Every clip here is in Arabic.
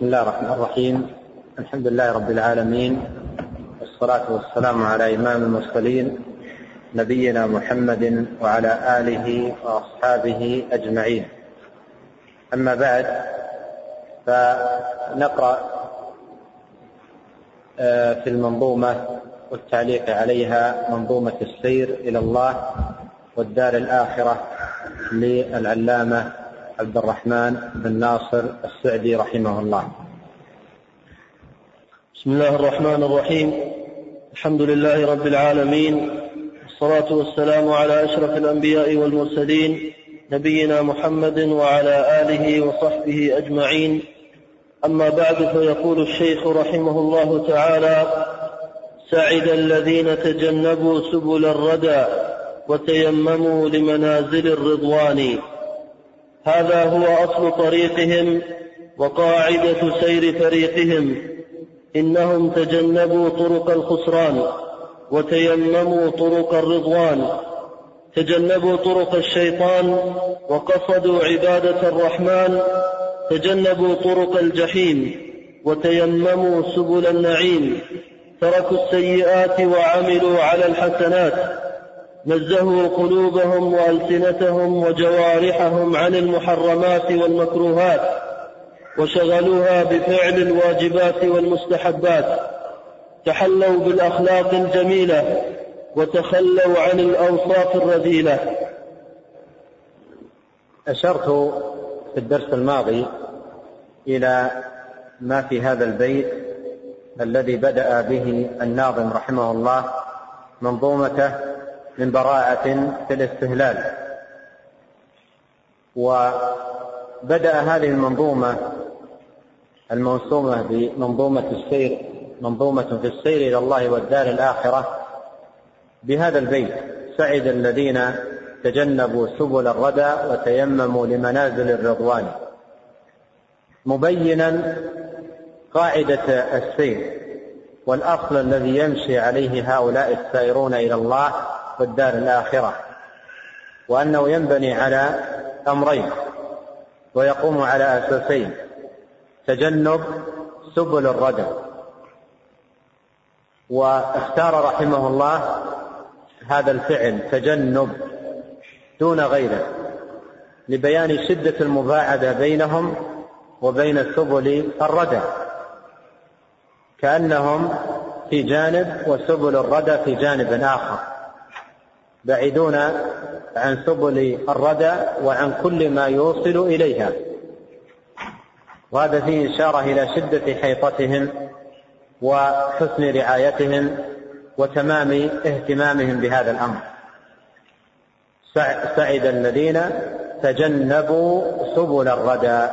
بسم الله الرحمن الرحيم. الحمد لله رب العالمين. والصلاة والسلام على إمام المرسلين نبينا محمد وعلى آله وأصحابه أجمعين. أما بعد فنقرأ آه، في المنظومة والتعليق عليها منظومة السير إلى الله والدار الآخرة للعلامة عبد الرحمن بن ناصر السعدي رحمه الله. بسم الله الرحمن الرحيم. الحمد لله رب العالمين. والصلاة والسلام على أشرف الأنبياء والمرسلين نبينا محمد وعلى آله وصحبه أجمعين. أما بعد فيقول الشيخ رحمه الله تعالى سعد الذين تجنبوا سبل الردى وتيمموا لمنازل الرضوان. هذا هو أصل طريقهم وقاعدة سير فريقهم. إنهم تجنبوا طرق الخسران وتيمموا طرق الرضوان. تجنبوا طرق الشيطان وقصدوا عبادة الرحمن. تجنبوا طرق الجحيم وتيمموا سبل النعيم. تركوا السيئات وعملوا على الحسنات. نزهوا قلوبهم وألسنتهم وجوارحهم عن المحرمات والمكروهات وشغلوها بفعل الواجبات والمستحبات تحلوا بالأخلاق الجميلة وتخلوا عن الأوصاف الرذيلة. أشرت في الدرس الماضي إلى ما في هذا البيت الذي بدأ به الناظم رحمه الله منظومته من براءة في الاستهلال. وبدأ هذه المنظومة الموسومة بمنظومة السير منظومة في السير إلى الله والدار الآخرة بهذا البيت. سعد الذين تجنبوا سبل الردى وتيمموا لمنازل الرضوان. مبينا قاعدة السير والأصل الذي يمشي عليه هؤلاء السائرون إلى الله والدار الآخرة وأنه ينبني على أمرين ويقوم على أساسين تجنب سبل الردى. واختار رحمه الله هذا الفعل تجنب دون غيره لبيان شدة المباعدة بينهم وبين سبل الردى. كأنهم في جانب وسبل الردى في جانب آخر. بعيدون عن سبل الردى وعن كل ما يوصل إليها. وهذا فيه إشارة إلى شدة حيطتهم وحسن رعايتهم وتمام اهتمامهم بهذا الأمر. سعد الذين تجنبوا سبل الردى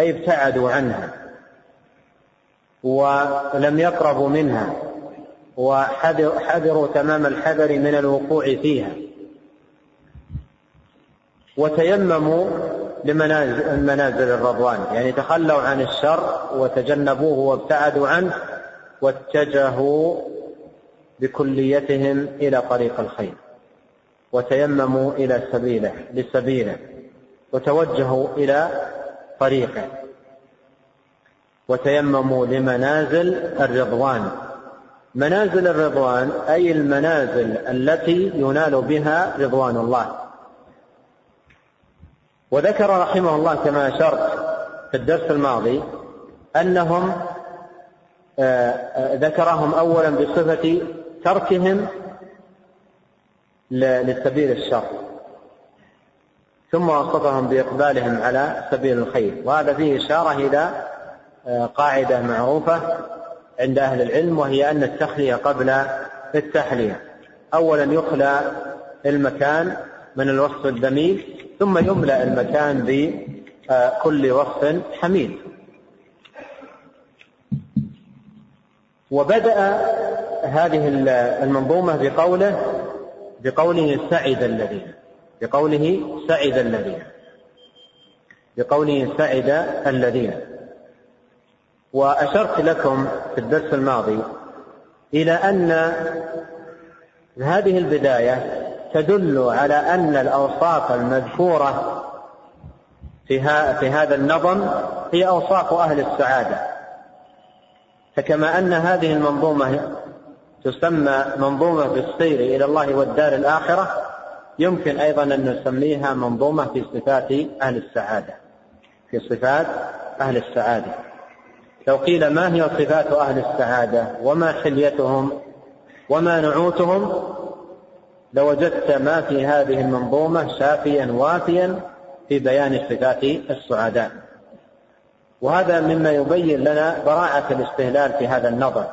أي ابتعدوا عنها ولم يقربوا منها. وحذروا تمام الحذر من الوقوع فيها. وتيمموا لمنازل منازل الرضوان. يعني تخلوا عن الشر وتجنبوه وابتعدوا عنه واتجهوا بكليتهم إلى طريق الخير. وتيمموا إلى سبيله لسبيله. وتوجهوا إلى طريقه. وتيمموا لمنازل الرضوان. منازل الرضوان أي المنازل التي ينال بها رضوان الله. وذكر رحمه الله كما أشرت في الدرس الماضي أنهم آه، آه، ذكرهم أولا بصفة تركهم لسبيل الشر. ثم وصفهم بإقبالهم على سبيل الخير. وهذا فيه إشارة إلى آه، قاعدة معروفة عند أهل العلم وهي أن التخلية قبل التحلية. أولا يخلى المكان من الوصف الذميم ثم يملأ المكان بكل وصف حميد وبدأ هذه المنظومة بقوله بقوله سعد الذين بقوله سعد الذين بقوله سعد الذين. وأشرت لكم في الدرس الماضي إلى أن هذه البداية تدل على أن الأوصاف المذكورة في, في هذا النظم هي أوصاف أهل السعادة. فكما أن هذه المنظومة تسمى منظومة بالسير إلى الله والدار الآخرة يمكن أيضا أن نسميها منظومة في صفات أهل السعادة في صفات أهل السعادة. لو قيل ما هي صفات أهل السعادة وما حليتهم وما نعوتهم لوجدت ما في هذه المنظومة شافيا وافيا في بيان صفات السعداء. وهذا مما يبين لنا براعة الاستهلال في هذا النظر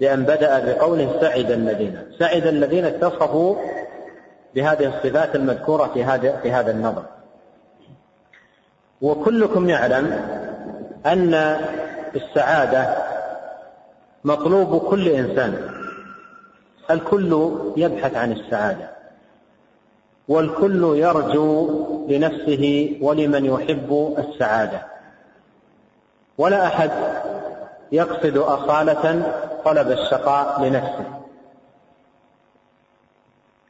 لأن بدأ بقوله سعد الذين سعد الذين اتصفوا بهذه الصفات المذكورة في هذا في هذا النظر. وكلكم يعلم أن السعادة مطلوب كل إنسان. الكل يبحث عن السعادة. والكل يرجو لنفسه ولمن يحب السعادة. ولا أحد يقصد أصالة طلب الشقاء لنفسه.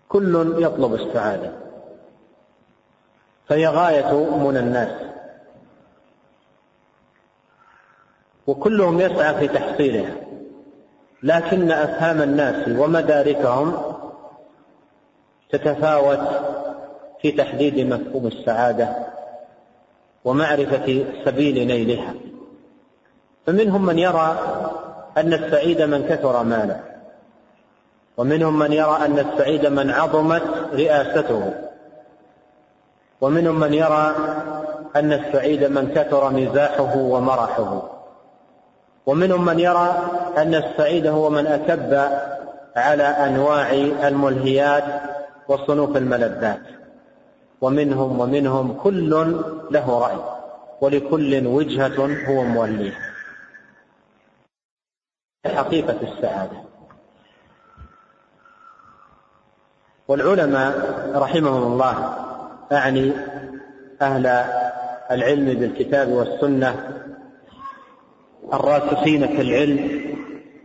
كل يطلب السعادة. فهي غاية منى الناس. وكلهم يسعى في تحصيلها لكن أفهام الناس ومداركهم تتفاوت في تحديد مفهوم السعادة ومعرفة سبيل نيلها. فمنهم من يرى أن السعيد من كثر ماله ومنهم من يرى أن السعيد من عظمت رئاسته ومنهم من يرى أن السعيد من كثر مزاحه ومرحه. ومنهم من يرى أن السعيد هو من أكب على أنواع الملهيات وصنوف الملذات. ومنهم ومنهم كل له رأي ولكل وجهة هو موليه. حقيقة السعادة. والعلماء رحمهم الله أعني أهل العلم بالكتاب والسنة الراسخين في العلم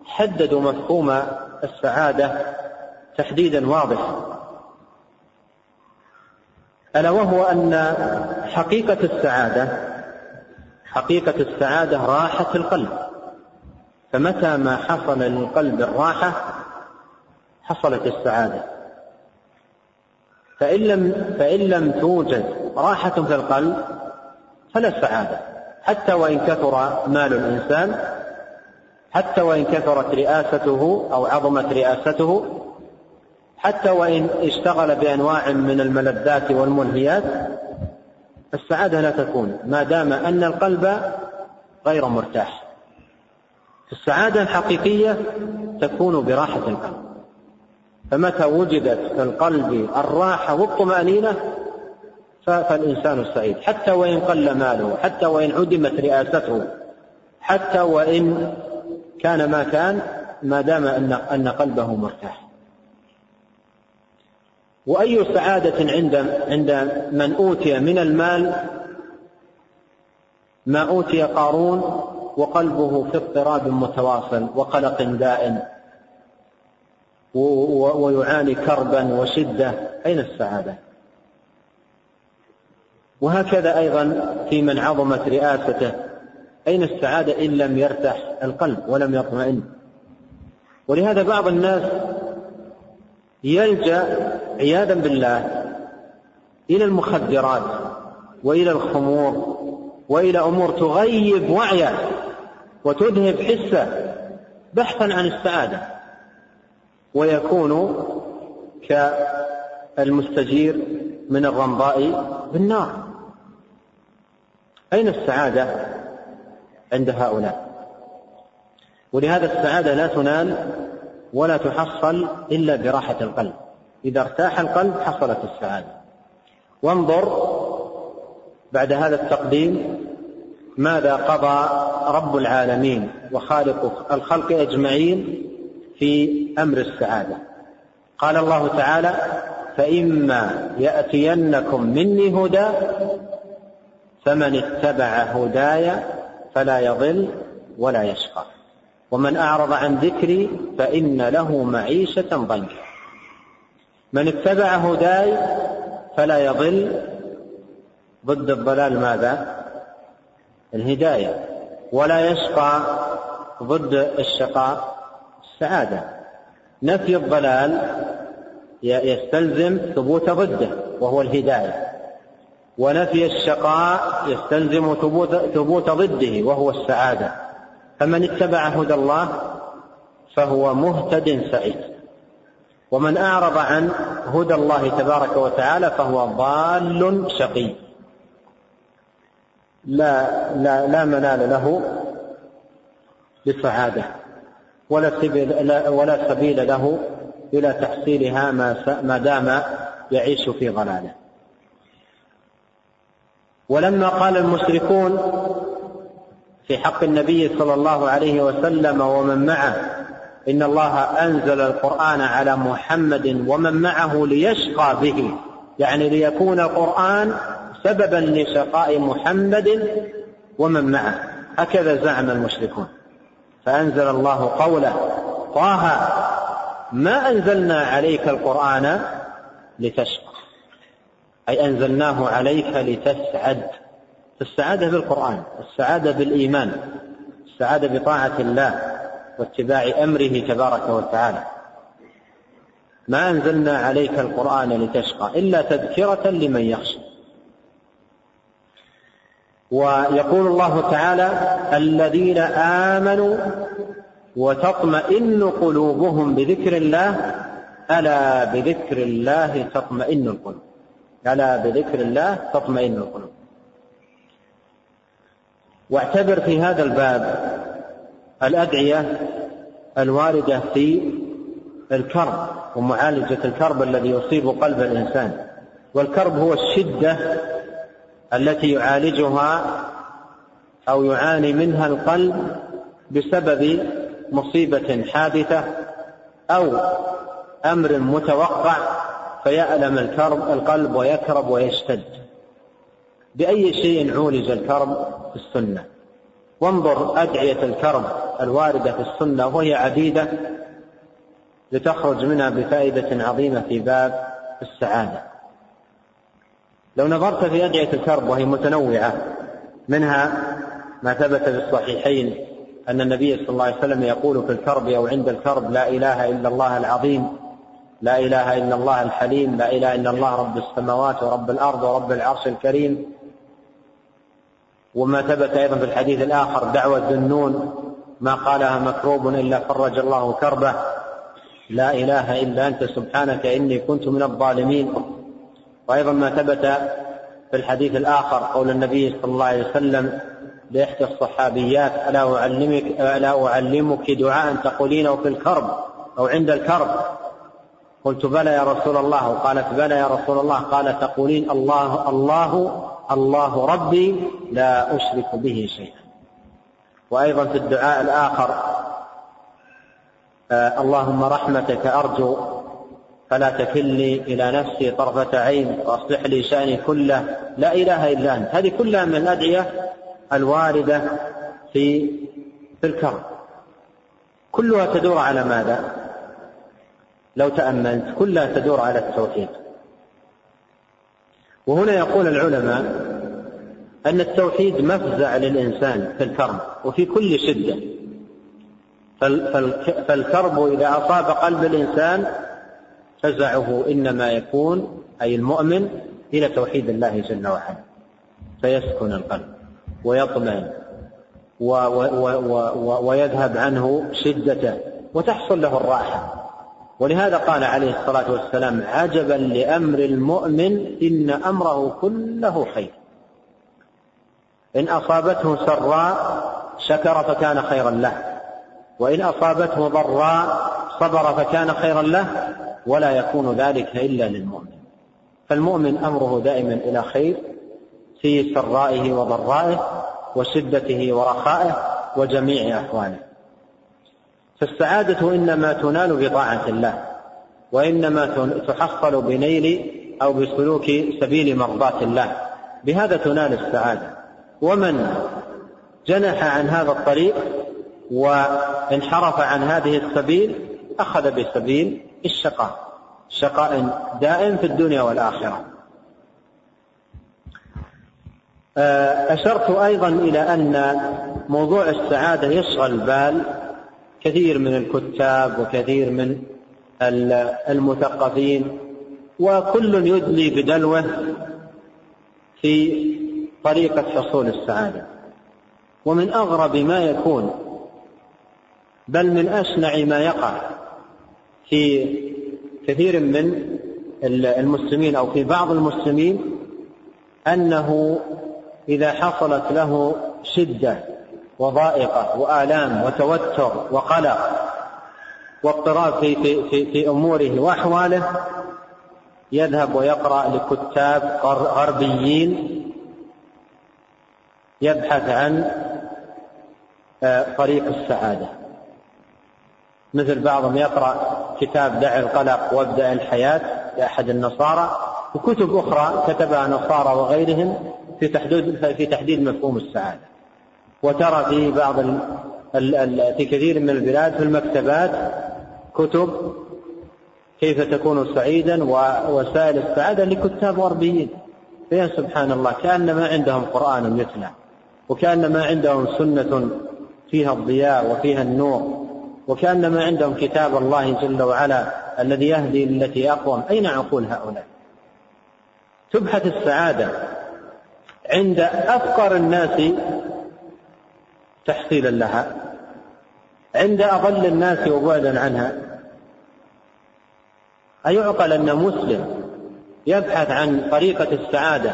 حددوا مفهوم السعادة تحديدا واضحا ألا وهو أن حقيقة السعادة حقيقة السعادة راحة القلب. فمتى ما حصل للقلب الراحة حصلت السعادة. فإن لم فإن لم توجد راحة في القلب فلا سعادة. حتى وإن كثر مال الإنسان حتى وإن كثرت رئاسته أو عظمت رئاسته حتى وإن اشتغل بأنواع من الملذات والملهيات السعادة لا تكون ما دام أن القلب غير مرتاح. السعادة الحقيقية تكون براحة القلب. فمتى وجدت في القلب الراحة والطمأنينة فالإنسان سعيد حتى وإن قل ماله حتى وإن عدمت رئاسته حتى وإن كان ما كان ما دام أن قلبه مرتاح. وأي سعادة عند عند من أوتي من المال؟ ما أوتي قارون وقلبه في اضطراب متواصل وقلق دائم ويعاني كربا وشدة. أين السعادة؟ وهكذا أيضا في من عظمت رئاسته أين السعادة إن لم يرتاح القلب ولم يطمئن؟ ولهذا بعض الناس يلجأ عياذا بالله إلى المخدرات وإلى الخمور وإلى أمور تغيب وعيه وتذهب حسه بحثا عن السعادة ويكون كالمستجير من الرمضاء بالنار. أين السعادة عند هؤلاء؟ ولهذا السعادة لا تنال ولا تحصل إلا براحة القلب. إذا ارتاح القلب حصلت السعادة. وانظر بعد هذا التقديم ماذا قضى رب العالمين وخالق الخلق أجمعين في أمر السعادة. قال الله تعالى فإما يأتينكم مني هدى فمن اتبع هداي فلا يضل ولا يشقى. ومن أعرض عن ذكري فإن له معيشة ضنكا. من اتبع هداي فلا يضل ضد الضلال ماذا؟ الهداية. ولا يشقى ضد الشقاء السعادة. نفي الضلال يستلزم ثبوت ضده وهو الهداية. ونفي الشقاء يستلزم ثبوت, ثبوت ضده وهو السعادة. فمن اتبع هدى الله فهو مهتد سعيد. ومن أعرض عن هدى الله تبارك وتعالى فهو ضال شقي. لا لا لا منال له بسعادة ولا سبيل ولا سبيل له إلى تحصيلها ما ما دام يعيش في ضلاله. ولما قال المشركون في حق النبي صلى الله عليه وسلم ومن معه إن الله أنزل القرآن على محمد ومن معه ليشقى به يعني ليكون القرآن سببا لشقاء محمد ومن معه. هكذا زعم المشركون. فأنزل الله قوله طه ما أنزلنا عليك القرآن لتشقى. أي أنزلناه عليك لتسعد. السعادة بالقرآن السعادة بالإيمان السعادة بطاعة الله واتباع أمره تبارك وتعالى. ما أنزلنا عليك القرآن لتشقى إلا تذكرة لمن يخشى. ويقول الله تعالى الذين آمنوا وتطمئن قلوبهم بذكر الله ألا بذكر الله تطمئن القلوب. ألا بذكر الله تطمئن القلوب. واعتبر في هذا الباب الأدعية الواردة في الكرب ومعالجة الكرب الذي يصيب قلب الإنسان. والكرب هو الشدة التي يعالجها أو يعاني منها القلب بسبب مصيبة حادثة أو أمر متوقع فيألم الكرب القلب ويكرب ويشتد. بأي شيء عولج الكرب في السنة؟ وانظر أدعية الكرب الواردة في السنة وهي عديدة لتخرج منها بفائدة عظيمة في باب السعادة. لو نظرت في أدعية الكرب وهي متنوعة منها ما ثبت في الصحيحين أن النبي صلى الله عليه وسلم يقول في الكرب أو عند الكرب لا إله إلا الله العظيم لا إله إلا الله الحليم لا إله إلا الله رب السماوات ورب الأرض ورب العرش الكريم. وما ثبت أيضا في الحديث الآخر دعوة ذنون ما قالها مكروب إلا فرج الله كربه. لا إله إلا أنت سبحانك إني كنت من الظالمين. وأيضا ما ثبت في الحديث الآخر قول النبي صلى الله عليه وسلم لإحدى الصحابيات ألا أعلمك ألا أعلمك دعاء تقولينه في الكرب أو عند الكرب؟ قلت بلى يا رسول الله قالت بلى يا رسول الله قال تقولين الله الله الله ربي لا أشرك به شيئا. وأيضا في الدعاء الآخر آه اللهم رحمتك أرجو فلا تكلني إلى نفسي طرفة عين وأصلح لي شأني كله لا إله إلا أنت. هذه كلها من الأدعية الواردة في في الكرم. كلها تدور على ماذا؟ لو تأملت كلها تدور على التوحيد. وهنا يقول العلماء أن التوحيد مفزع للإنسان في الكرب وفي كل شدة. فالكرب إذا أصاب قلب الإنسان فزعه إنما يكون أي المؤمن إلى توحيد الله جل وعلا. فيسكن القلب ويطمئن ويذهب عنه شدته وتحصل له الراحة. ولهذا قال عليه الصلاة والسلام عجبا لأمر المؤمن إن أمره كله خير. إن أصابته سراء شكر فكان خيرا له. وإن أصابته ضراء صبر فكان خيرا له. ولا يكون ذلك إلا للمؤمن. فالمؤمن أمره دائما إلى خير في سرائه وضرائه وشدته ورخائه وجميع أحواله. فالسعادة إنما تنال بطاعة الله وإنما تحصل بنيل أو بسلوك سبيل مرضاة الله بهذا تنال السعادة. ومن جنح عن هذا الطريق وانحرف عن هذه السبيل أخذ بسبيل الشقاء شقاء دائم في الدنيا والآخرة. آه، أشرت أيضا إلى أن موضوع السعادة يشغل بال كثير من الكتاب وكثير من المثقفين وكل يدلي بدلوه في طريقة حصول السعادة. ومن أغرب ما يكون بل من أشنع ما يقع في كثير من المسلمين أو في بعض المسلمين أنه إذا حصلت له شدة وضائقة وآلام وتوتر وقلق واضطراب في, في, في, في أموره وأحواله يذهب ويقرأ لكتاب غربيين يبحث عن آه، طريق السعادة. مثل بعضهم يقرأ كتاب دع القلق وابدأ الحياة لأحد النصارى وكتب أخرى كتبها نصارى وغيرهم في تحديد في تحديد مفهوم السعادة. وترى في بعض ال ال ال في كثير من البلاد في المكتبات كتب كيف تكون سعيدا ووسائل السعادة لكتاب غربيين. فيا سبحان الله كأن ما عندهم قرآن يتلى وكأن ما عندهم سنة فيها الضياء وفيها النور وكأن ما عندهم كتاب الله جل وعلا الذي يهدي للتي أقوم. أين عقول هؤلاء؟ تبحث السعادة عند أفقر الناس تحصيلا لها عند أضل الناس وبعدا عنها. أيعقل أن مسلم يبحث عن طريقة السعادة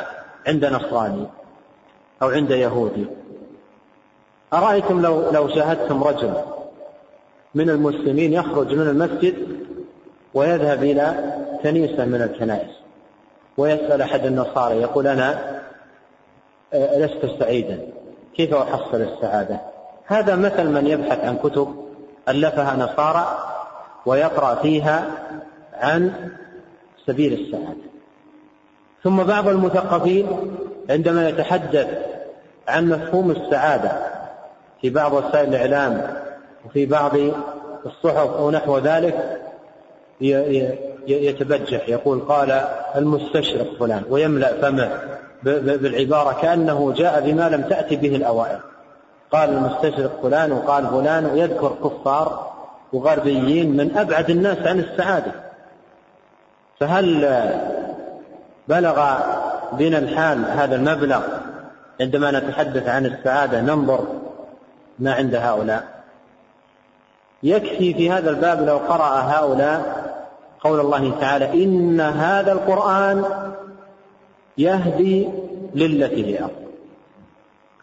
عند نصراني أو عند يهودي؟ أرأيتم لو لو شاهدتم رجل من المسلمين يخرج من المسجد ويذهب إلى كنيسة من الكنائس ويسأل أحد النصارى يقول أنا آه، لست سعيدا. كيف أحصل السعادة؟ هذا مثل من يبحث عن كتب ألفها نصارى ويقرأ فيها عن سبيل السعادة. ثم بعض المثقفين عندما يتحدث عن مفهوم السعادة في بعض وسائل الإعلام وفي بعض الصحف أو نحو ذلك يتبجح يقول قال المستشرق فلان ويملأ فمه. بالعبارة كأنه جاء بما لم تأتي به الأوائل. قال المستشرق فلان وقال فلان ويذكر كفار وغربيين من أبعد الناس عن السعادة. فهل بلغ بنا الحال هذا المبلغ عندما نتحدث عن السعادة ننظر ما عند هؤلاء؟ يكفي في هذا الباب لو قرأ هؤلاء قول الله تعالى إن هذا القرآن يهدي للتي هي أقوم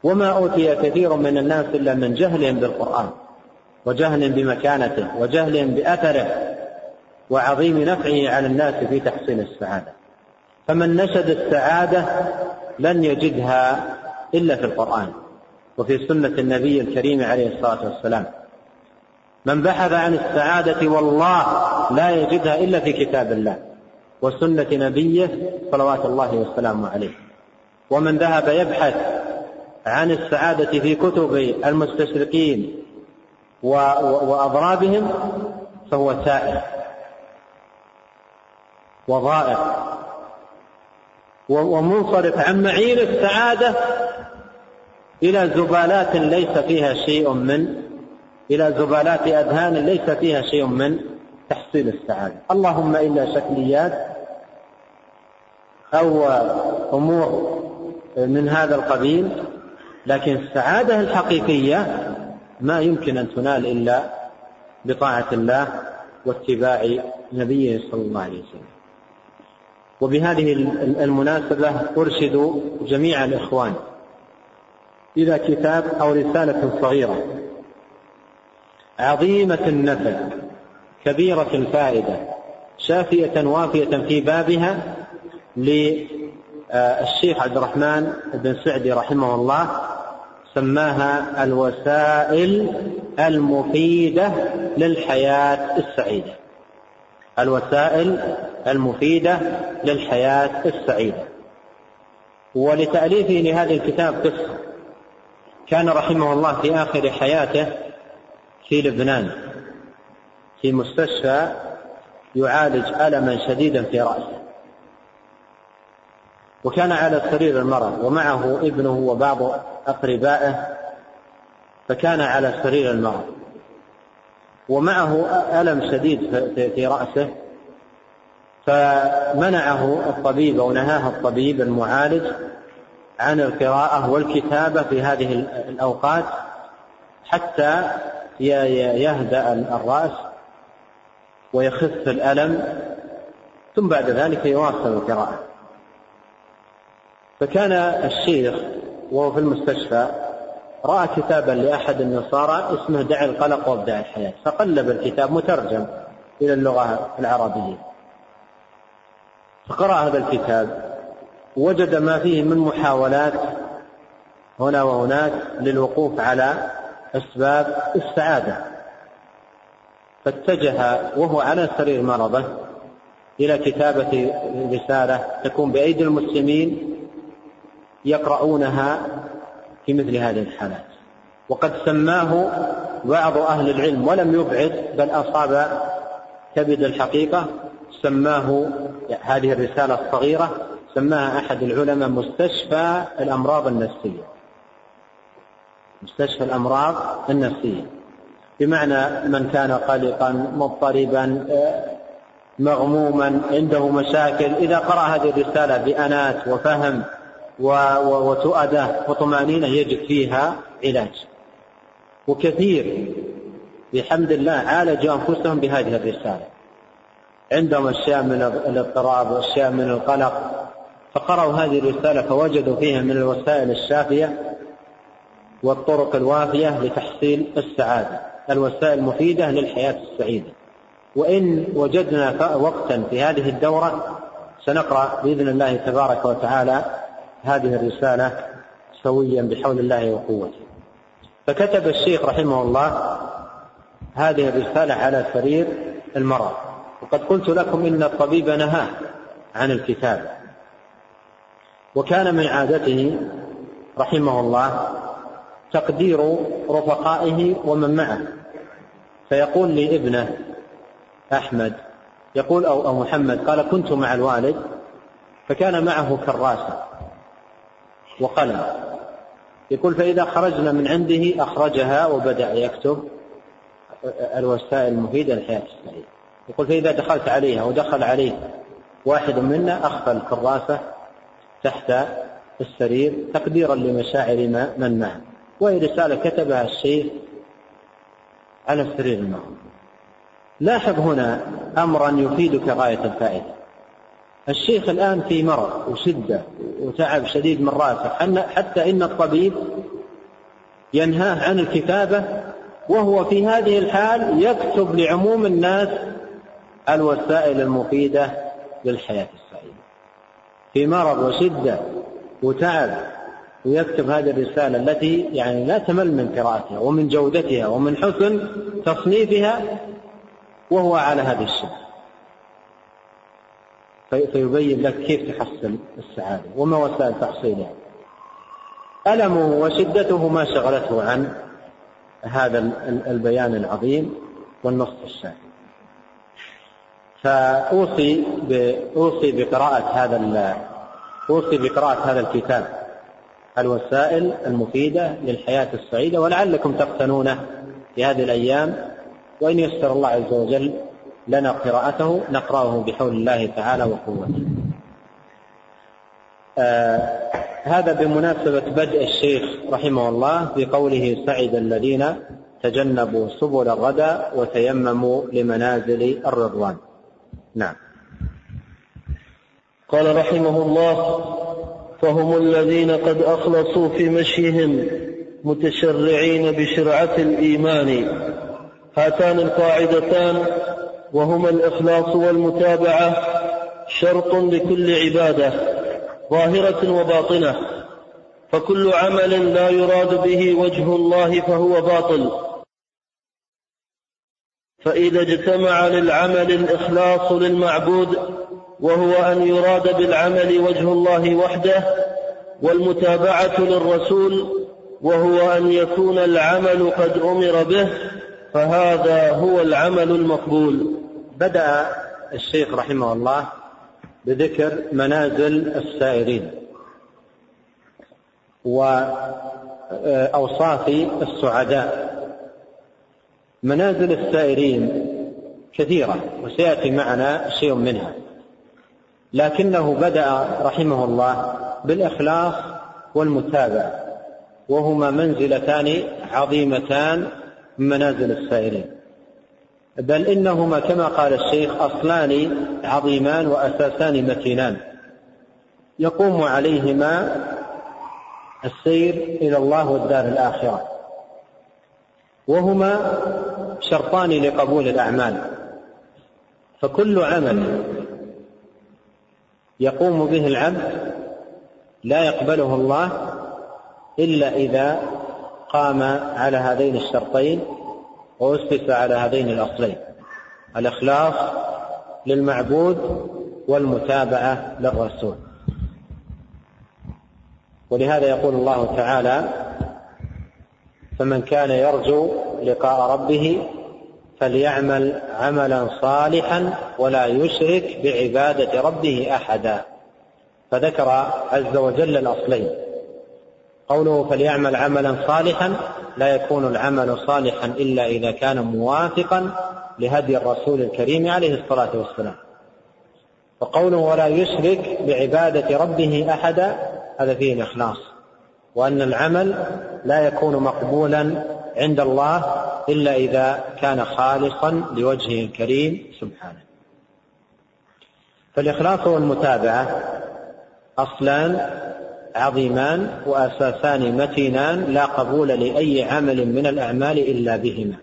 وما أوتي كثير من الناس إلا من جهلهم بالقرآن وجهل بمكانته وجهل بأثره وعظيم نفعه على الناس في تحصيل السعادة. فمن نشد السعادة لن يجدها إلا في القرآن وفي سنة النبي الكريم عليه الصلاة والسلام. من بحث عن السعادة والله لا يجدها إلا في كتاب الله. وسنة نبيه صلوات الله وسلامه عليه. ومن ذهب يبحث عن السعادة في كتب المستشرقين وأضرابهم فهو تائه وضائع ومنصرف عن معين السعادة إلى زبالات ليس فيها شيء من إلى زبالات أذهان ليس فيها شيء من تحصيل السعادة. اللهم إلا شكليات أو أمور من هذا القبيل لكن السعادة الحقيقية ما يمكن أن تنال إلا بطاعة الله واتباع نبيه صلى الله عليه وسلم. وبهذه المناسبة أرشد جميع الإخوان إلى كتاب أو رسالة صغيرة. عظيمة النفع. كبيرة الفائدة شافية وافية في بابها للشيخ عبد الرحمن بن سعدي رحمه الله سماها الوسائل المفيدة للحياة السعيدة. الوسائل المفيدة للحياة السعيدة. ولتأليفه لهذا الكتاب قصة. كان رحمه الله في آخر حياته في لبنان. في مستشفى يعالج ألما شديدا في رأسه. وكان على سرير المرض ومعه ابنه وبعض أقربائه فكان على سرير المرض. ومعه ألم شديد في رأسه فمنعه الطبيب أو نهاه الطبيب المعالج عن القراءة والكتابة في هذه الأوقات حتى يهدأ الرأس ويخف الألم ثم بعد ذلك يواصل القراءة. فكان الشيخ وهو في المستشفى رأى كتابا لأحد النصارى اسمه دع القلق وابدع الحياة فقلب الكتاب مترجم إلى اللغة العربية. فقرأ هذا الكتاب وجد ما فيه من محاولات هنا وهناك للوقوف على أسباب السعادة. فاتجه وهو على سرير مرضه إلى كتابة رسالة تكون بأيدي المسلمين يقرؤونها في مثل هذه الحالات. وقد سماه بعض أهل العلم ولم يبعد بل أصاب كبد الحقيقة. سماه هذه الرسالة الصغيرة سماها أحد العلماء مستشفى الأمراض النفسية. مستشفى الأمراض النفسية. بمعنى من كان قلقا مضطربا مغموما عنده مشاكل. إذا قرأ هذه الرسالة بأنات وفهم وتؤدة وطمأنينة يجد فيها علاج. وكثير بحمد الله عالجوا أنفسهم بهذه الرسالة. عندهم أشياء من الاضطراب وأشياء من القلق. فقرأوا هذه الرسالة فوجدوا فيها من الوسائل الشافية والطرق الوافية لتحصيل السعادة. الوسائل المفيدة للحياة السعيدة. وإن وجدنا وقتا في هذه الدورة سنقرأ بإذن الله تبارك وتعالى هذه الرسالة سويا بحول الله وقوته. فكتب الشيخ رحمه الله هذه الرسالة على سرير المرض وقد قلت لكم إن الطبيب نهاه عن الكتاب وكان من عادته رحمه الله تقدير رفقائه ومن معه. فيقول لابنه أحمد يقول أو محمد قال كنت مع الوالد فكان معه كراسة وقلم. يقول فإذا خرجنا من عنده أخرجها وبدأ يكتب الوسائل المفيدة للحياة السعيدة يقول فإذا دخلت عليها ودخل عليه واحد منا أخفى الكراسة تحت السرير تقديرا لمشاعر من معه. وهي رسالة كتبها الشيخ على السرير المرض لاحظ هنا أمرا يفيدك غاية الفائدة. الشيخ الآن في مرض وشدة وتعب شديد من رأسه. حتى إن الطبيب ينهاه عن الكتابة وهو في هذه الحال يكتب لعموم الناس الوسائل المفيدة للحياة السعيدة. في مرض وشدة وتعب ويكتب هذه الرسالة التي يعني لا تمل من قراءتها ومن جودتها ومن حسن تصنيفها وهو على هذا الشيء فيبين لك كيف تحصل السعادة وما وسائل تحصيلها. ألمه وشدته ما شغلته عن هذا البيان العظيم والنص الشافي فأوصي أوصي بقراءة هذا أوصي بقراءة هذا الكتاب. الوسائل المفيدة للحياة السعيدة ولعلكم تقتنونه في هذه الأيام وإن يسر الله عز وجل لنا قراءته نقرأه بحول الله تعالى وقوته. آه هذا بمناسبة بدء الشيخ رحمه الله بقوله سعد الذين تجنبوا سبل الردى وتيمموا لمنازل الرضوان. نعم. قال رحمه الله فهم الذين قد أخلصوا في مشيهم متشرعين بشرعة الإيمان. هاتان القاعدتان وهما الإخلاص والمتابعة شرط لكل عبادة ظاهرة وباطنة. فكل عمل لا يراد به وجه الله فهو باطل. فإذا اجتمع للعمل الإخلاص للمعبود وهو أن يراد بالعمل وجه الله وحده والمتابعة للرسول وهو أن يكون العمل قد أمر به فهذا هو العمل المقبول. بدأ الشيخ رحمه الله بذكر منازل السائرين وأوصاف السعداء. منازل السائرين كثيرة وسيأتي معنا شيء منها. لكنه بدأ رحمه الله بالإخلاص والمتابعة وهما منزلتان عظيمتان من منازل السائرين بل إنهما كما قال الشيخ أصلان عظيمان وأساسان متينان. يقوم عليهما السير إلى الله والدار الآخرة. وهما شرطان لقبول الأعمال. فكل عمل يقوم به العبد لا يقبله الله إلا إذا قام على هذين الشرطين وأسس على هذين الأصلين. الإخلاص للمعبود والمتابعة للرسول. ولهذا يقول الله تعالى فمن كان يرجو لقاء ربه فليعمل عملا صالحا ولا يشرك بعبادة ربه أحدا. فذكر عز وجل الأصلين. قوله فليعمل عملا صالحا لا يكون العمل صالحا إلا إذا كان موافقا لهدي الرسول الكريم عليه الصلاة والسلام. وقوله ولا يشرك بعبادة ربه أحدا هذا فيه الإخلاص. وأن العمل لا يكون مقبولا عند الله إلا إذا كان خالصا لوجهه الكريم سبحانه. فالإخلاص والمتابعة أصلان عظيمان وأساسان متينان لا قبول لأي عمل من الأعمال إلا بهما.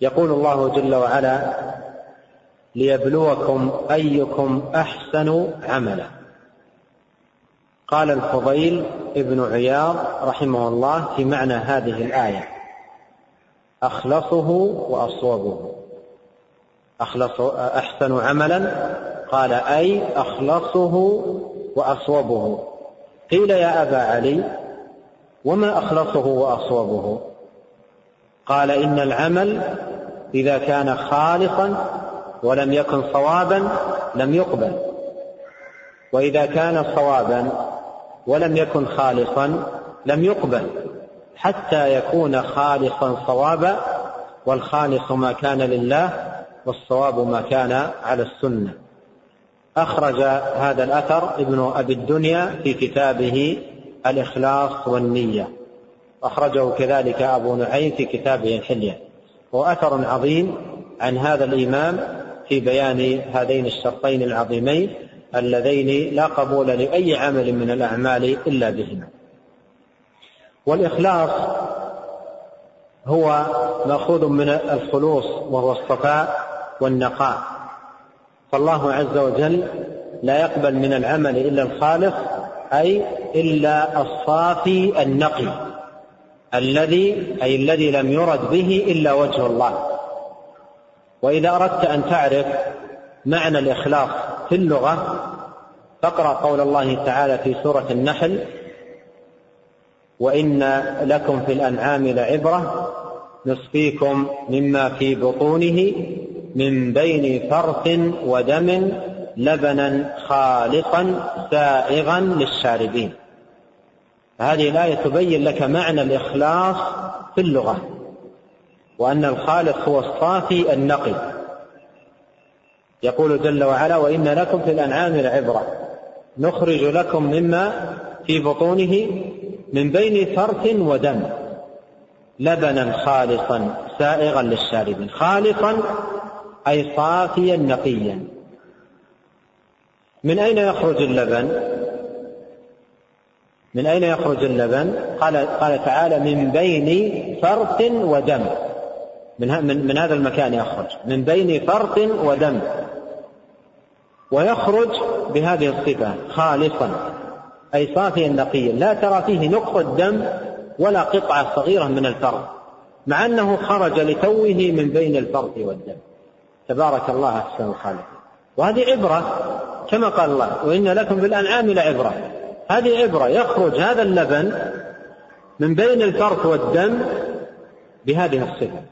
يقول الله جل وعلا ليبلوكم أيكم أحسن عملا. قال الفضيل ابن عياض رحمه الله في معنى هذه الآية. أخلصه وأصوبه. أخلص أحسن عملا. قال أي أخلصه وأصوبه. قيل يا أبا علي وما أخلصه وأصوبه؟ قال إن العمل إذا كان خالصا ولم يكن صوابا لم يقبل. وإذا كان صوابا ولم يكن خالصا لم يقبل حتى يكون خالصا صوابا والخالص ما كان لله والصواب ما كان على السنة. أخرج هذا الأثر ابن أبي الدنيا في كتابه الإخلاص والنية. أخرجه كذلك أبو نعيم في كتابه الحلية. وأثر عظيم عن هذا الإمام في بيان هذين الشرطين العظيمين اللذين لا قبول لأي عمل من الأعمال إلا بهما. والإخلاص هو مأخوذ من الخلوص وهو الصفاء والنقاء. فالله عز وجل لا يقبل من العمل إلا الخالص أي إلا الصافي النقي الذي أي الذي لم يرد به إلا وجه الله. وإذا أردت أن تعرف معنى الإخلاص في اللغة. فاقرأ قول الله تعالى في سورة النحل وإن لكم في الأنعام لعبرة نسقيكم مما في بطونه من بين فرث ودم لبنا خالصا سائغا للشاربين. هذه الآية تبين لك معنى الإخلاص في اللغة وأن الخالص هو الصافي النقي. يقول جل وعلا وإن لكم في الأنعام لعبرة نخرج لكم مما في بطونه من بين فرث ودم. لبنا خالصا سائغا للشاربين. خالصا أي صافيا نقيا. من أين يخرج اللبن؟ من أين يخرج اللبن؟ قال, قال تعالى من بين فرث ودم. من, من, من هذا المكان يخرج. من بين فرث ودم. ويخرج بهذه الصفة خالصا. أي صافيا نقيا لا ترى فيه نقطة دم ولا قطعة صغيرة من الفرث مع أنه خرج لتوه من بين الفرث والدم. تبارك الله أحسن الخالق. وهذه عبرة كما قال الله وإن لكم بالأنعام لعبرة هذه عبرة يخرج هذا اللبن من بين الفرث والدم بهذه الصفة.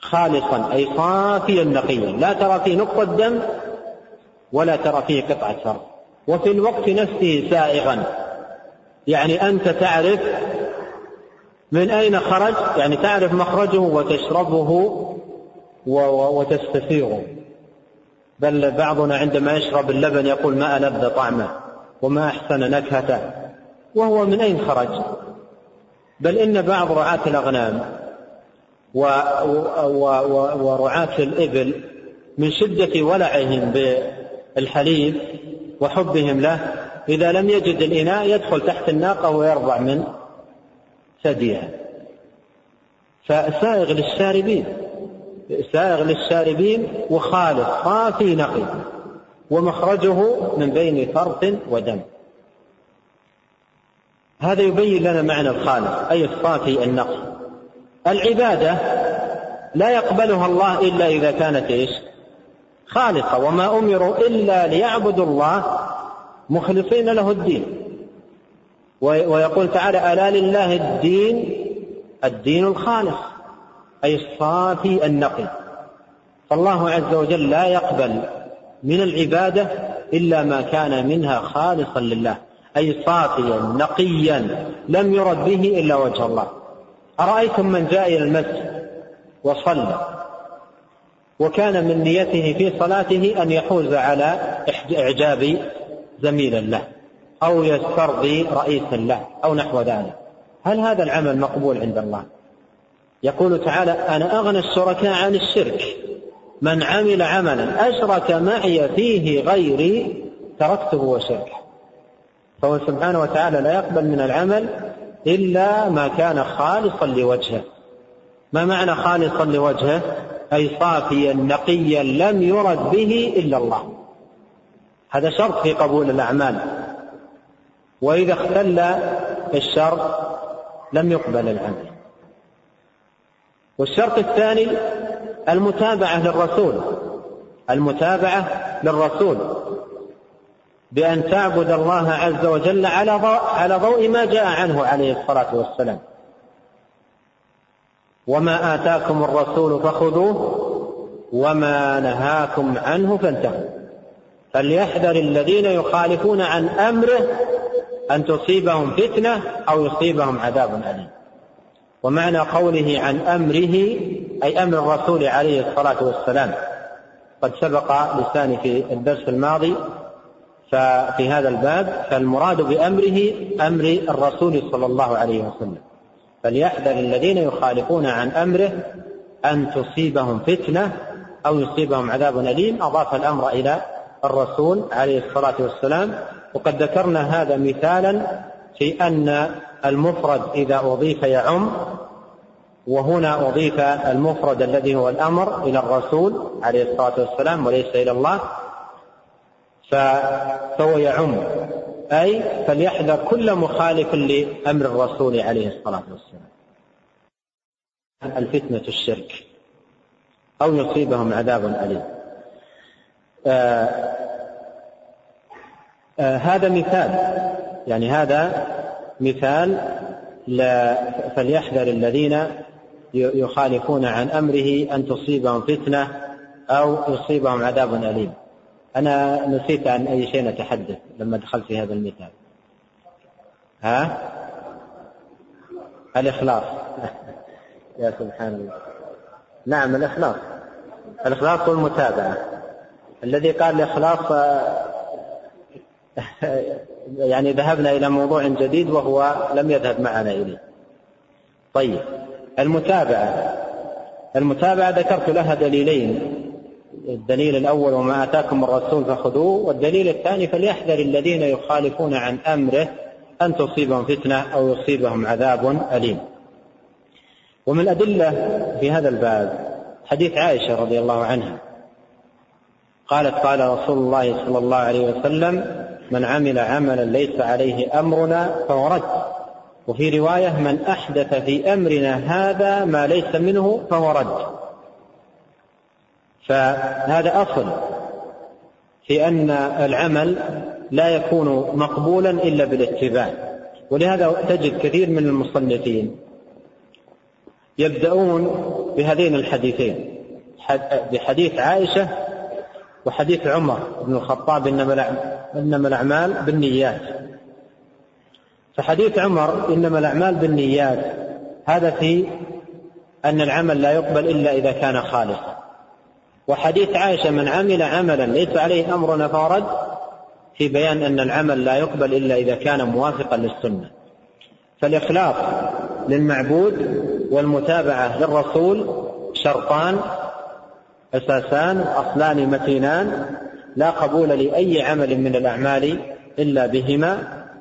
خالصا أي صافيا نقيا. لا ترى فيه نقطة دم ولا ترى فيه قطعة فرق وفي الوقت نفسه سائغا. يعني أنت تعرف من أين خرج يعني تعرف مخرجه وتشربه وتستسيغه. بل بعضنا عندما يشرب اللبن يقول ما ألذ طعمه وما أحسن نكهته. وهو من أين خرج؟ بل إن بعض رعاة الأغنام ورعاة الإبل من شدة ولعهم بالحليب وحبهم له إذا لم يجد الإناء يدخل تحت الناقة ويرضع من ثديها. فسائغ للشاربين سائغ للشاربين وخالص صافي نقي ومخرجه من بين فرط ودم. هذا يبين لنا معنى الخالص أي الصافي النقي. العبادة لا يقبلها الله إلا إذا كانت إيش؟ خالصة وما أمروا إلا ليعبدوا الله مخلصين له الدين. ويقول تعالى ألا لله الدين؟ الدين الخالص أي الصافي النقي. فالله عز وجل لا يقبل من العبادة إلا ما كان منها خالصا لله أي صافيا نقيا لم يرد به إلا وجه الله. أرأيتم من جاء إلى المسجد وصلى وكان من نيته في صلاته أن يحوز على إعجاب زميل له أو يسترضي رئيسا له أو نحو ذلك. هل هذا العمل مقبول عند الله؟ يقول تعالى أنا أغنى الشركاء عن الشرك. من عمل عملا أشرك معي فيه غيري تركته وشركه. فهو سبحانه وتعالى لا يقبل من العمل إلا ما كان خالصا لوجهه. ما معنى خالصا لوجهه؟ أي صافيا نقيا لم يرد به إلا الله. هذا شرط في قبول الأعمال. وإذا اختل الشرط لم يقبل العمل. والشرط الثاني المتابعة للرسول. المتابعة للرسول. بأن تعبد الله عز وجل على على ضوء ما جاء عنه عليه الصلاة والسلام. وما آتاكم الرسول فخذوه وما نهاكم عنه فانتهوا. فليحذر الذين يخالفون عن أمره أن تصيبهم فتنة أو يصيبهم عذاب أليم. ومعنى قوله عن أمره أي أمر الرسول عليه الصلاة والسلام. قد سبق لساني في الدرس الماضي ففي هذا الباب فالمراد بأمره أمر الرسول صلى الله عليه وسلم. فليحذر الذين يخالفون عن أمره أن تصيبهم فتنة أو يصيبهم عذاب أليم. أضاف الأمر إلى الرسول عليه الصلاة والسلام. وقد ذكرنا هذا مثالا في أن المفرد إذا أضيف يعم وهنا أضيف المفرد الذي هو الأمر إلى الرسول عليه الصلاة والسلام وليس إلى الله. فهو يعم. أي فليحذر كل مخالف لأمر الرسول عليه الصلاة والسلام. الفتنة الشرك. أو يصيبهم عذاب أليم. آه آه هذا مثال. يعني هذا مثال فليحذر الذين يخالفون عن أمره أن تصيبهم فتنة أو يصيبهم عذاب أليم. أنا نسيت عن أي شيء نتحدث لما دخلت في هذا المثال. ها؟ الإخلاص. يا سبحان الله. نعم الإخلاص. الإخلاص والمتابعة الذي قال الإخلاص يعني ذهبنا إلى موضوع جديد وهو لم يذهب معنا إليه. طيب المتابعة. المتابعة ذكرت لها دليلين. الدليل الأول وما آتاكم الرسول فخذوه والدليل الثاني فليحذر الذين يخالفون عن أمره أن تصيبهم فتنة أو يصيبهم عذاب أليم. ومن الأدلة في هذا الباب حديث عائشة رضي الله عنها. قالت قال رسول الله صلى الله عليه وسلم من عمل عملا ليس عليه أمرنا فهو رد. وفي رواية من أحدث في أمرنا هذا ما ليس منه فهو رد. فهذا أصل في أن العمل لا يكون مقبولا إلا بالاتباع. ولهذا تجد كثير من المصنفين يبدأون بهذين الحديثين بحديث عائشة وحديث عمر بن الخطاب إنما الأعمال بالنيات. فحديث عمر إنما الأعمال بالنيات هذا في أن العمل لا يقبل إلا إذا كان خالصا. وحديث عائشة من عمل عملا ليس عليه أمرنا فرد في بيان أن العمل لا يقبل إلا إذا كان موافقا للسنة. فالإخلاص للمعبود والمتابعة للرسول شرطان أساسان أصلان متينان لا قبول لأي عمل من الأعمال إلا بهما.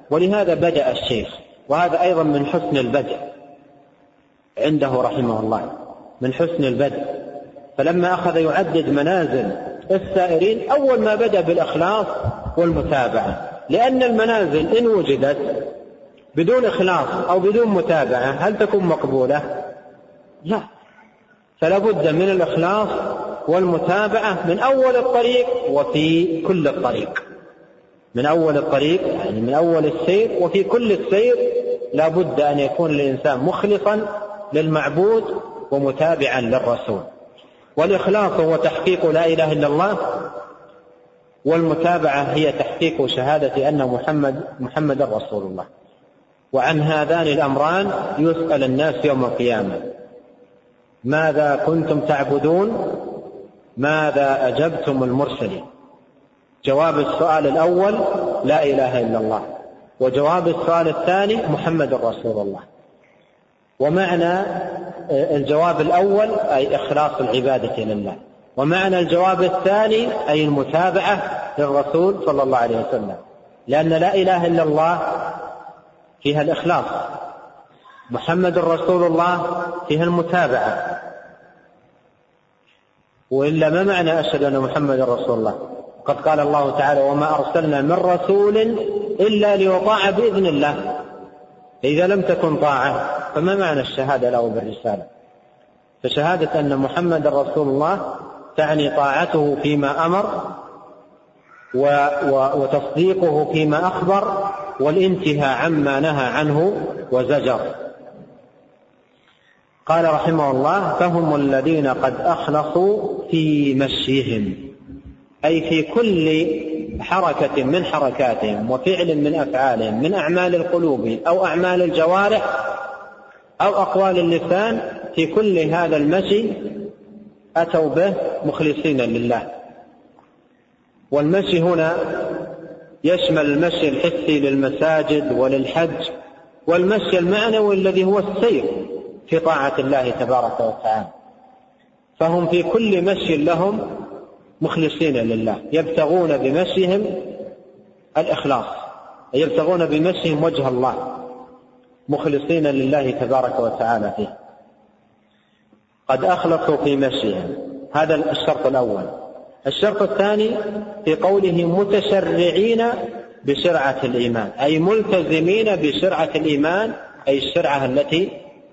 ولهذا بدأ الشيخ وهذا أيضا من حسن البدء عنده رحمه الله من حسن البدء. فلما أخذ يعدد منازل السائرين أول ما بدأ بالإخلاص والمتابعة. لأن المنازل إن وجدت بدون إخلاص أو بدون متابعة هل تكون مقبولة؟ لا. فلا بد من الإخلاص والمتابعة من أول الطريق وفي كل الطريق. من أول الطريق يعني من أول السير وفي كل السير لا بد أن يكون الإنسان مخلصا للمعبود ومتابعا للرسول. والإخلاص هو تحقيق لا إله إلا الله والمتابعة هي تحقيق شهادة أن محمد محمد رسول الله. وعن هذان الأمران يسأل الناس يوم القيامة ماذا كنتم تعبدون؟ ماذا أجبتم المرسلين؟ جواب السؤال الأول لا إله إلا الله وجواب السؤال الثاني محمد رسول الله. ومعنى الجواب الأول أي إخلاص العبادة لله. ومعنى الجواب الثاني أي المتابعة للرسول صلى الله عليه وسلم. لأن لا إله إلا الله فيها الإخلاص. محمد رسول الله فيها المتابعة. وإلا ما معنى أشهد أن محمد رسول الله؟ قد قال الله تعالى وما أرسلنا من رسول إلا ليطاع بإذن الله. إذا لم تكن طاعة فما معنى الشهادة له بالرسالة؟ فشهادة أن محمد رسول الله تعني طاعته فيما أمر وتصديقه فيما أخبر والانتهاء عما نهى عنه وزجر. قال رحمه الله فهم الذين قد أخلصوا في مشيهم أي في كل حركة من حركاتهم وفعل من أفعالهم من أعمال القلوب أو أعمال الجوارح أو أقوال اللسان في كل هذا المشي أتوا به مخلصين لله. والمشي هنا يشمل المشي الحسي للمساجد وللحج والمشي المعنوي الذي هو السير في طاعة الله تبارك وتعالى. فهم في كل مشي لهم مخلصين لله يبتغون بمشيهم الإخلاص يبتغون بمشيهم وجه الله مخلصين لله تبارك وتعالى فيه. قد أخلصوا في مشيهم هذا الشرط الأول. الشرط الثاني في قوله متشرعين بشرعة الإيمان أي ملتزمين بشرعة الإيمان أي الشرعة التي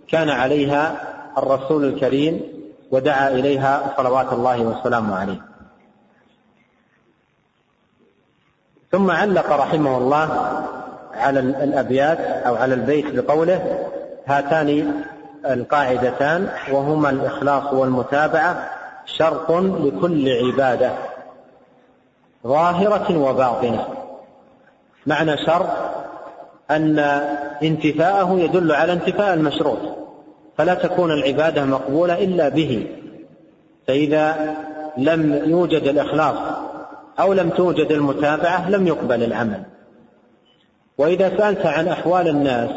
كان عليها الرسول الكريم ودعا إليها صلوات الله وسلامه عليه. ثم علق رحمه الله على الأبيات أو على البيت بقوله هاتان القاعدتان وهما الإخلاص والمتابعة شرط لكل عبادة ظاهرة وباطنة. معنى شرط أن انتفاءه يدل على انتفاء المشروط فلا تكون العبادة مقبولة إلا به فإذا لم يوجد الإخلاص أو لم توجد المتابعة لم يقبل العمل. وإذا سألت عن أحوال الناس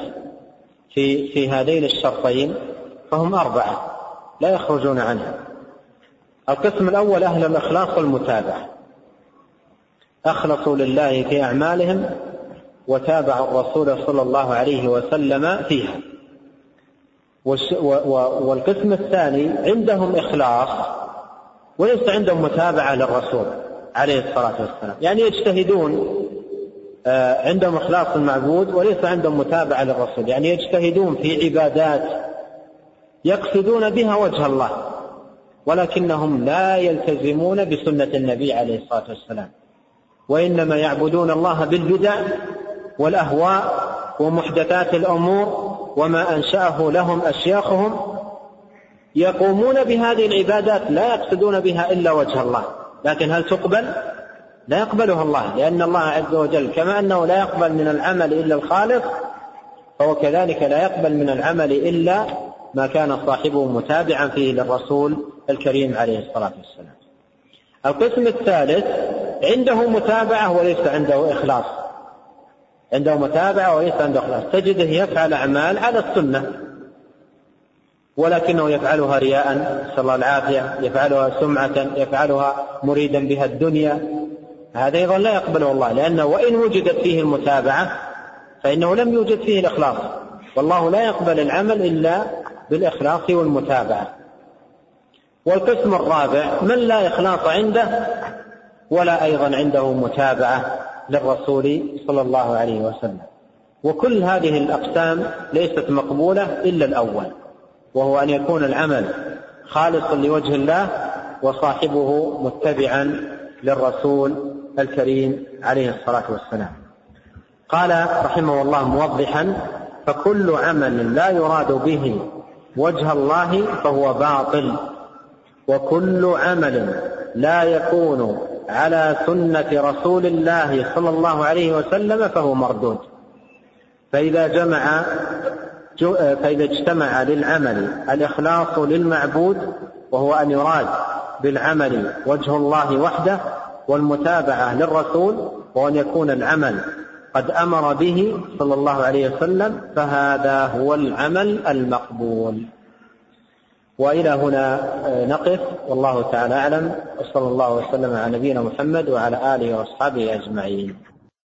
في في هذين الشرطين فهم أربعة لا يخرجون عنها. القسم الأول أهل الإخلاص والمتابعة. أخلصوا لله في أعمالهم وتابعوا الرسول صلى الله عليه وسلم فيها. والقسم الثاني عندهم إخلاص وليس عندهم متابعة للرسول. عليه الصلاة والسلام. يعني يجتهدون آه، عندهم إخلاص المعبود وليس عندهم متابعة للرسول. يعني يجتهدون في عبادات يقصدون بها وجه الله ولكنهم لا يلتزمون بسنة النبي عليه الصلاة والسلام. وإنما يعبدون الله بالبدع والأهواء ومحدثات الأمور وما أنشأه لهم أشياخهم. يقومون بهذه العبادات لا يقصدون بها إلا وجه الله. لكن هل تقبل؟ لا يقبلها الله لأن الله عز وجل كما أنه لا يقبل من العمل إلا الخالص فهو كذلك لا يقبل من العمل إلا ما كان صاحبه متابعا فيه للرسول الكريم عليه الصلاة والسلام. القسم الثالث عنده متابعة وليس عنده إخلاص. عنده متابعة وليس عنده إخلاص. تجده يفعل أعمال على السنة. ولكنه يفعلها رياء نسأل الله العافية يفعلها سمعة يفعلها مريدا بها الدنيا. هذا أيضا لا يقبله الله لأنه وإن وجدت فيه المتابعة فإنه لم يوجد فيه الإخلاص. والله لا يقبل العمل إلا بالإخلاص والمتابعة. والقسم الرابع من لا إخلاص عنده ولا أيضا عنده متابعة للرسول صلى الله عليه وسلم. وكل هذه الأقسام ليست مقبولة إلا الأول. وهو أن يكون العمل خالصا لوجه الله وصاحبه متبعا للرسول الكريم عليه الصلاة والسلام. قال رحمه الله موضحا فكل عمل لا يراد به وجه الله فهو باطل وكل عمل لا يكون على سنة رسول الله صلى الله عليه وسلم فهو مردود. فإذا جمع فإذا اجتمع للعمل الإخلاص للمعبود وهو أن يراد بالعمل وجه الله وحده والمتابعة للرسول وأن يكون العمل قد أمر به صلى الله عليه وسلم فهذا هو العمل المقبول. وإلى هنا نقف. والله تعالى أعلم. وصلى الله وسلم على نبينا محمد وعلى آله وأصحابه أجمعين.